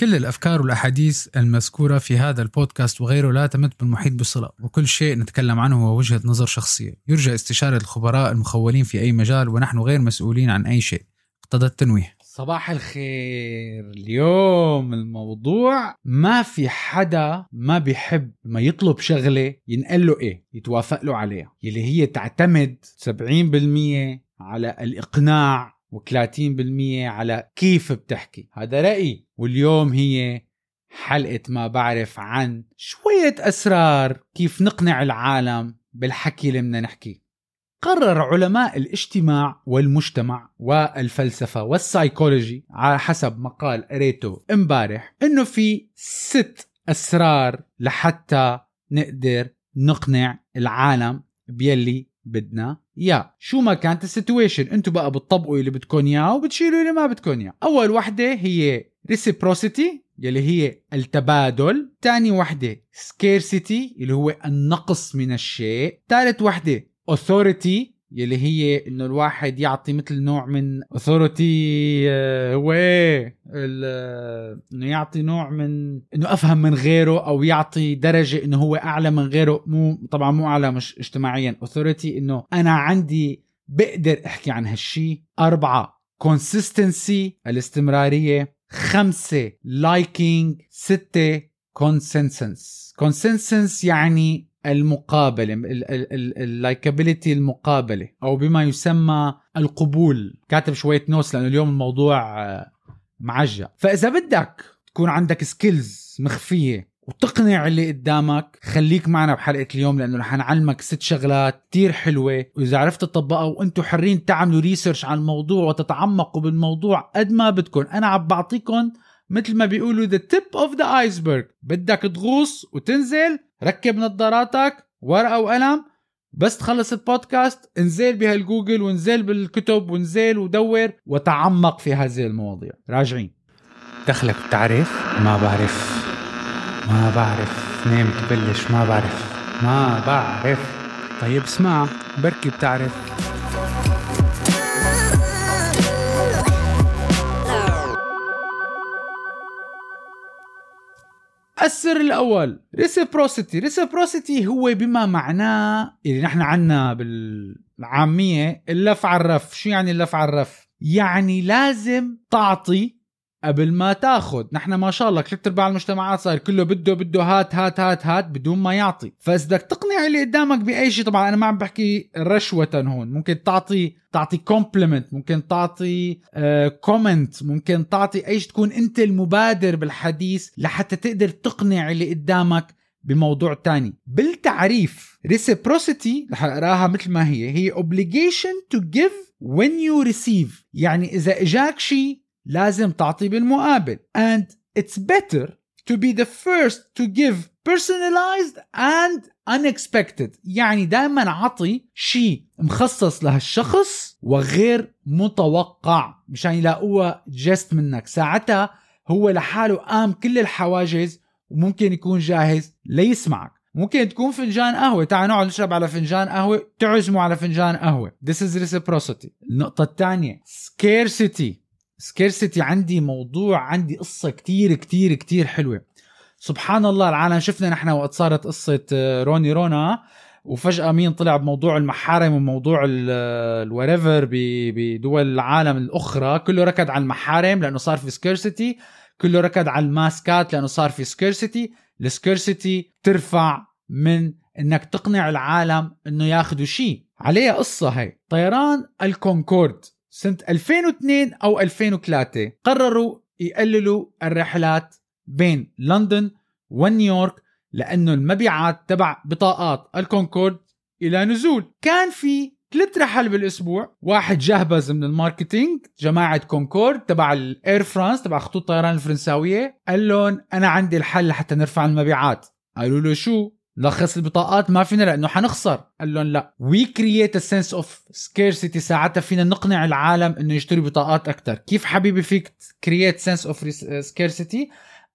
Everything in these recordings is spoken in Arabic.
كل الأفكار والأحاديث المذكورة في هذا البودكاست وغيره لا تمت بالمحيط بصلة وكل شيء نتكلم عنه هو وجهة نظر شخصية. يرجى استشارة الخبراء المخولين في أي مجال ونحن غير مسؤولين عن أي شيء. اقتضى التنويه. صباح الخير. اليوم الموضوع ما في حدا ما بيحب ما يطلب شغلة ينقل له إيه يتوافق له عليها يلي هي تعتمد 70% على الإقناع و30% على كيف بتحكي. هذا رأيي. واليوم هي حلقة ما بعرف عن شوية أسرار كيف نقنع العالم بالحكي اللي بدنا نحكيه قرر علماء الاجتماع والمجتمع والفلسفة والسايكولوجي على حسب ما قال قريته امبارح إنه في ست أسرار لحتى نقدر نقنع العالم بيلي بدنا يا شو ما كانت ال situation؟ أنتم بقى بتطبقوا اللي بدكم إياه وبتشيلوا اللي ما بدكم إياه. أول وحدة هي reciprocity يلي هي التبادل. تاني وحدة scarcity اللي هو النقص من الشيء. ثالث وحدة authority يلي هي إنه الواحد يعطي مثل نوع من authority هو إيه إنه يعطي نوع من إنه أفهم من غيره أو يعطي درجة إنه هو أعلى من غيره. مو طبعا مو أعلى مش اجتماعيا. authority إنه أنا عندي بقدر أحكي عن هالشي. أربعة consistency الاستمرارية. خمسة liking. ستة consensus. consensus يعني المقابلة ال likability المقابلة أو بما يسمى القبول. كاتب شوية notes لأنه اليوم الموضوع آه، معجة فإذا بدك تكون عندك skills مخفية وتقنع اللي قدامك خليك معنا بحلقة اليوم لأنه رح نعلمك ست شغلات كتير حلوة. وإذا عرفت تطبقها وأنتم حرين تعملوا research على الموضوع وتتعمقوا بالموضوع قد ما بدكم أنا عم بعطيكم مثل ما بيقولوا the tip of the iceberg بدك تغوص وتنزل ركب نظاراتك ورقة وقلم بس تخلص البودكاست انزل بهالجوجل وانزل بالكتب وانزل ودور وتعمق في هذه المواضيع. راجعين. دخلك بتعرف ما بعرف. ما بعرف. نام تبلش ما بعرف. ما بعرف. طيب اسمع بركي بتعرف. السر الأول reciprocity reciprocity هو بما معناه اللي نحن عنا بالعامية اللف على الرف. شو يعني اللف على الرف؟ يعني لازم تعطي قبل ما تاخذ. نحن ما شاء الله ثلاث ارباع المجتمعات صار كله بده بده هات هات هات هات بدون ما يعطي. فإذا بدك تقنع اللي قدامك بأي شيء طبعا أنا ما عم بحكي رشوة هون. ممكن تعطي تعطي compliment ممكن تعطي كومنت uh, ممكن تعطي أي شيء تكون أنت المبادر بالحديث لحتى تقدر تقنع اللي قدامك بموضوع تاني. بالتعريف reciprocity رح أقراها مثل ما هي. هي obligation to give when you receive. يعني إذا إجاك شيء لازم تعطي بالمقابل. And it's better to be the first to give personalized and unexpected. يعني دائما عطي شيء مخصص لهالشخص وغير متوقع. مشان يلاقوها جست منك. ساعتها هو لحاله قام كل الحواجز وممكن يكون جاهز ليسمعك. ممكن تكون فنجان قهوة. تعال نقعد نشرب على فنجان قهوة. تعزموا على فنجان قهوة. This is reciprocity. النقطة الثانية. Scarcity. scarcity عندي موضوع عندي قصة كتير كتير كتير حلوة. سبحان الله العالم شفنا نحن وقت صارت قصة آه، روني رونا وفجأة مين طلع بموضوع المحارم وموضوع ال whatever بدول العالم الأخرى. كله ركض على المحارم لأنه صار في scarcity كله ركض على الماسكات لأنه صار في scarcity ال scarcity ترفع من إنك تقنع العالم إنه ياخذوا شيء عليها قصة هي طيران الكونكورد. سنة 2002 أو 2003 قرروا يقللوا الرحلات بين لندن ونيويورك لأنه المبيعات تبع بطاقات الكونكورد إلى نزول. كان في ثلاث رحل بالأسبوع. واحد جهبز من ال marketing جماعة كونكورد تبع الإير فرانس تبع خطوط الطيران الفرنساوية قال لهم أنا عندي الحل لحتى نرفع المبيعات. قالوا له شو؟ نرخص البطاقات ما فينا لأنه حنخسر. قال لهم لا. we create a sense of scarcity ساعتها فينا نقنع العالم إنه يشتري بطاقات أكثر كيف حبيبي فيك create sense of scarcity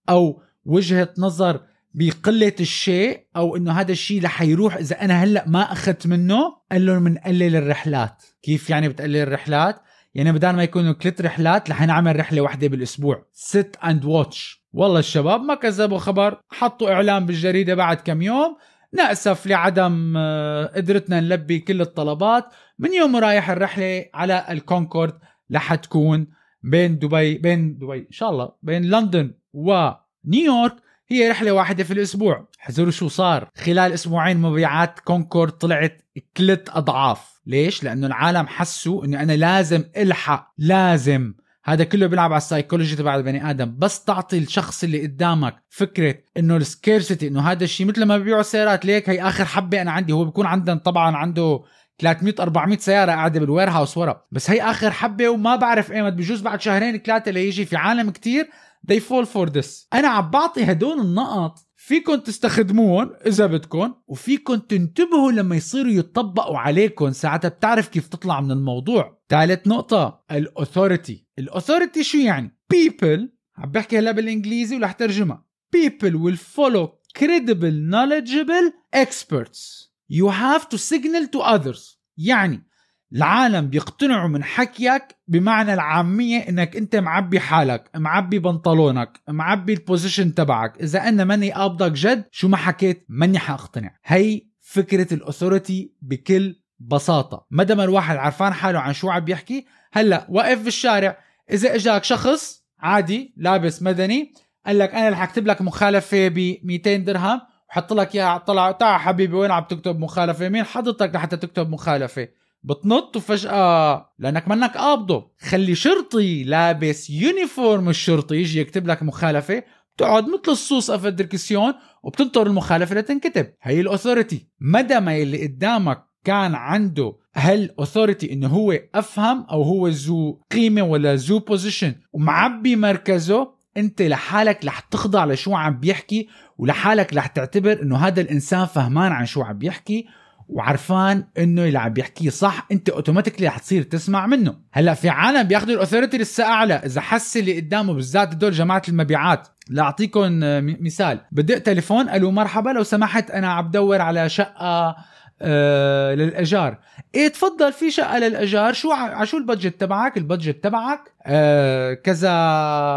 أو وجهة نظر بقلة الشيء؟ أو إنه هذا الشيء رح يروح إذا أنا هلأ ما أخذت منه؟ قال لهم بنقلل الرحلات. كيف يعني بتقلل الرحلات؟ يعني بدل ما يكونوا ثلاث رحلات رح نعمل رحلة واحدة بالأسبوع. Sit and watch. والله الشباب ما كذبوا خبر. حطوا إعلان بالجريدة بعد كم يوم. نأسف لعدم آه، قدرتنا نلبي كل الطلبات. من يوم رايح الرحلة على الكونكورد رح تكون بين دبي بين دبي إن شاء الله بين لندن ونيويورك هي رحلة واحدة في الأسبوع. حزروا شو صار. خلال أسبوعين مبيعات كونكورد طلعت ثلاث أضعاف. ليش؟ لأنه العالم حسوا أنه أنا لازم ألحق لازم. هذا كله بيلعب على السايكولوجي تبع البني آدم. بس تعطي الشخص اللي قدامك فكرة إنه ال scarcity إنه هذا الشيء مثل ما بيبيعوا سيارات. ليك هي آخر حبة أنا عندي. هو بيكون عندنا طبعا عنده 300 400 سيارة قاعدة بال warehouse ورا. بس هي آخر حبة وما بعرف ايمت بجوز بعد شهرين ثلاثة ليجي في عالم كتير. They fall for this. أنا عم بعطي هدول النقط. فيكم تستخدموهم إذا بدكم وفيكم تنتبهوا لما يصيروا يطبقوا عليكم ساعتها بتعرف كيف تطلع من الموضوع. ثالث نقطة ال authority ال authority شو يعني؟ People عم بحكي هلا بالإنجليزي ورح ترجمها. People will follow credible knowledgeable experts. You have to signal to others. يعني العالم بيقتنعوا من حكيك بمعنى العامية إنك أنت معبي حالك معبي بنطلونك معبي ال position تبعك. إذا أنا ماني قابضك جد شو ما حكيت ماني حأقتنع. هي فكرة ال authority بكل بساطة. ما دام الواحد عرفان حاله عن شو عم بيحكي هلأ واقف بالشارع. إذا إجاك شخص عادي لابس مدني قال لك أنا رح أكتب لك مخالفة ب 200 درهم وحط لك إياها طلع تعال حبيبي وين عم تكتب مخالفة؟ مين؟ حضرتك لحتى تكتب مخالفة. بتنط وفجأة لأنك منك قابضه. خلي شرطي لابس uniform الشرطي يجي يكتب لك مخالفة. بتقعد مثل الصوص في الدركسيون وبتنطر المخالفة لتنكتب. هي ال authority مدى ما اللي قدامك كان عنده هال authority إنه هو أفهم أو هو ذو قيمة ولا ذو position ومعبي مركزه أنت لحالك رح تخضع لشو عم بيحكي ولحالك رح تعتبر إنه هذا الإنسان فهمان عن شو عم بيحكي. وعرفان إنه اللي عم بيحكيه صح أنت automatically رح تصير تسمع منه. هلأ في عالم بياخذوا ال authority لسه أعلى. إذا حس اللي قدامه بالذات هدول جماعة المبيعات. لاعطيكم مثال. بدق تليفون قالوا مرحبا لو سمحت أنا عم بدور على شقة. آه للايجار إيه تفضل في شقة للايجار شو ع... شو ال budget تبعك؟ ال budget تبعك آه كذا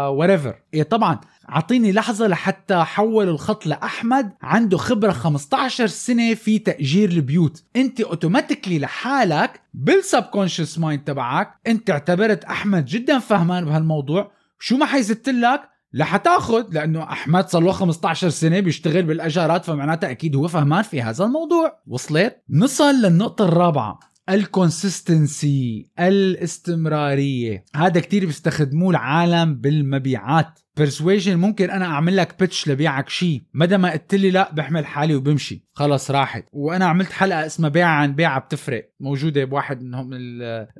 whatever إيه طبعا أعطيني لحظة لحتى حول الخط لأحمد. عنده خبرة 15 سنة في تأجير البيوت. أنت automatically لحالك بال subconscious mind تبعك. أنت اعتبرت أحمد جدا فهمان بهالموضوع. شو ما حيزت لك رح تاخذ لأنه أحمد صار له 15 سنة بيشتغل بالأجارات فمعناتها أكيد هو فهمان في هذا الموضوع. وصلت؟ نصل للنقطة الرابعة ال consistency الاستمرارية. هذا كتير بيستخدموه العالم بالمبيعات. persuasion ممكن أنا أعمل لك pitch لبيعك شيء مدى ما قلت لي لا بحمل حالي وبمشي. خلص راحت. وأنا عملت حلقة اسمها بيع عن بيعه بتفرق. موجودة بواحد منهم من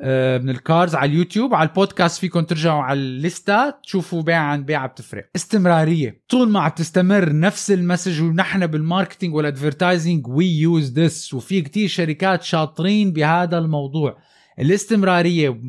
آه، من ال cards على اليوتيوب. على البودكاست فيكم ترجعوا على ال list تا تشوفوا بيع عن بيعه بتفرق. استمرارية. طول ما عم تستمر نفس ال message ونحن بال marketing وال advertising we use this وفي كتير شركات شاطرين بهذا الموضوع. الاستمرارية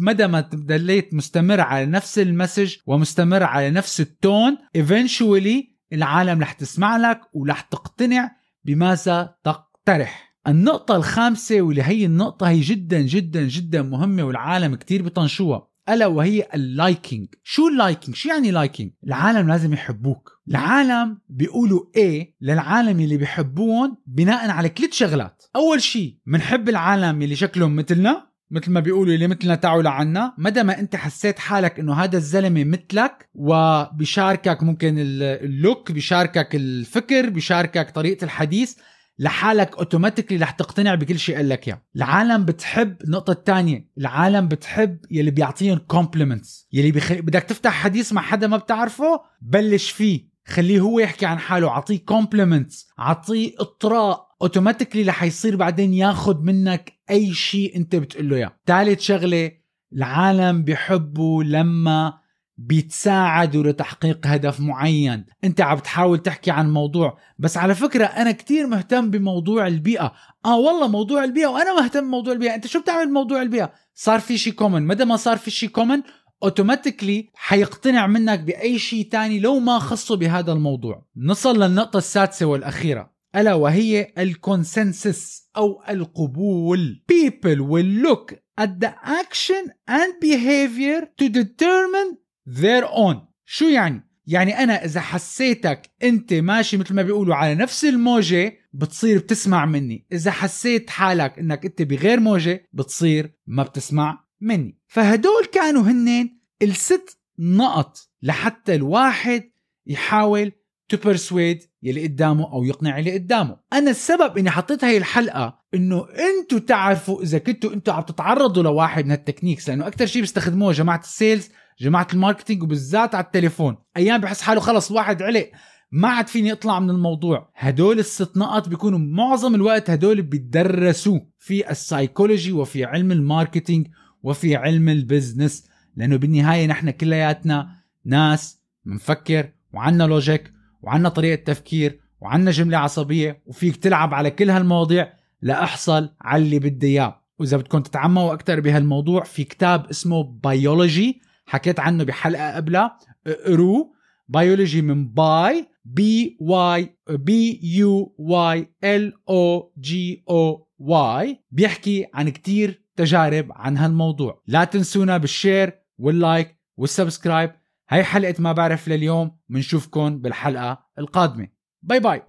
مدى ما ضليت مستمر على نفس ال message ومستمر على نفس ال tone eventually العالم رح تسمع لك ورح تقتنع بماذا تقترح. النقطة الخامسة واللي هي النقطة هي جدا جدا جدا مهمة والعالم كتير بطنشوها. ألا وهي ال liking شو ال liking شو يعني liking العالم لازم يحبوك. العالم بيقولوا إيه للعالم اللي بيحبون بناء على ثلاث شغلات. أول شيء بنحب العالم اللي شكلهم مثلنا؟ مثل ما بيقولوا اللي مثلنا تعوا لعنا. مدى ما انت حسيت حالك انه هذا الزلمة مثلك وبيشاركك ممكن ال look بيشاركك الفكر بيشاركك طريقة الحديث لحالك automatically رح تقتنع بكل شيء قال لك إياه. العالم بتحب النقطه الثانية العالم بتحب يلي بيعطيهم compliments يلي بيخلي بدك تفتح حديث مع حدا ما بتعرفه بلش فيه. خليه هو يحكي عن حاله. اعطيه compliments اعطيه إطراء. automatically رح يصير بعدين ياخذ منك أي شيء أنت بتقول له إياه. ثالث شغلة العالم بيحبوا لما بيتساعدوا لتحقيق هدف معين. أنت عم تحاول تحكي عن موضوع بس على فكرة أنا كتير مهتم بموضوع البيئة. آه والله موضوع البيئة وأنا مهتم بموضوع البيئة. أنت شو بتعمل بموضوع البيئة؟ صار في شيء common مدى ما صار في شيء common automatically حيقتنع منك بأي شيء تاني لو ما خصه بهذا الموضوع. نصل للنقطة السادسة والأخيرة. ألا وهي ال consensus أو القبول. People will look at the action and behavior to determine their own. شو يعني؟ يعني أنا إذا حسيتك أنت ماشي مثل ما بيقولوا على نفس الموجة بتصير بتسمع مني. إذا حسيت حالك أنك أنت بغير موجة بتصير ما بتسمع مني. فهدول كانوا هنين الست نقط لحتى الواحد يحاول to persuade يلي قدامه أو يقنع اللي قدامه. أنا السبب إني حطيت هاي الحلقة إنه أنتم تعرفوا إذا كنتوا أنتم عم تتعرضوا لواحد من ال techniques لأنه أكثر شيء بيستخدموه جماعة ال sales جماعة ال marketing وبالذات على التليفون. أيام بحس حاله خلص الواحد علق ما عاد فيني أطلع من الموضوع. هدول الست نقط بيكونوا معظم الوقت هدول بيدرسوا في السايكولوجي وفي علم ال marketing وفي علم ال business. لأنه بالنهاية نحن كلياتنا ناس بنفكر وعنا logic وعنا طريقة تفكير وعنا جملة عصبية وفيك تلعب على كل هالمواضيع لأحصل على اللي بدي إياه. وإذا بدكم تتعمقوا أكثر بهالموضوع في كتاب اسمه Buyology حكيت عنه بحلقة قبلها. اقروه Buyology من buy B Y B U Y L O G O Y. بيحكي عن كتير تجارب عن هالموضوع. لا تنسونا بال share وال like وال subscribe. هاي حلقة ما بعرف لليوم منشوفكم بالحلقة القادمة. bye bye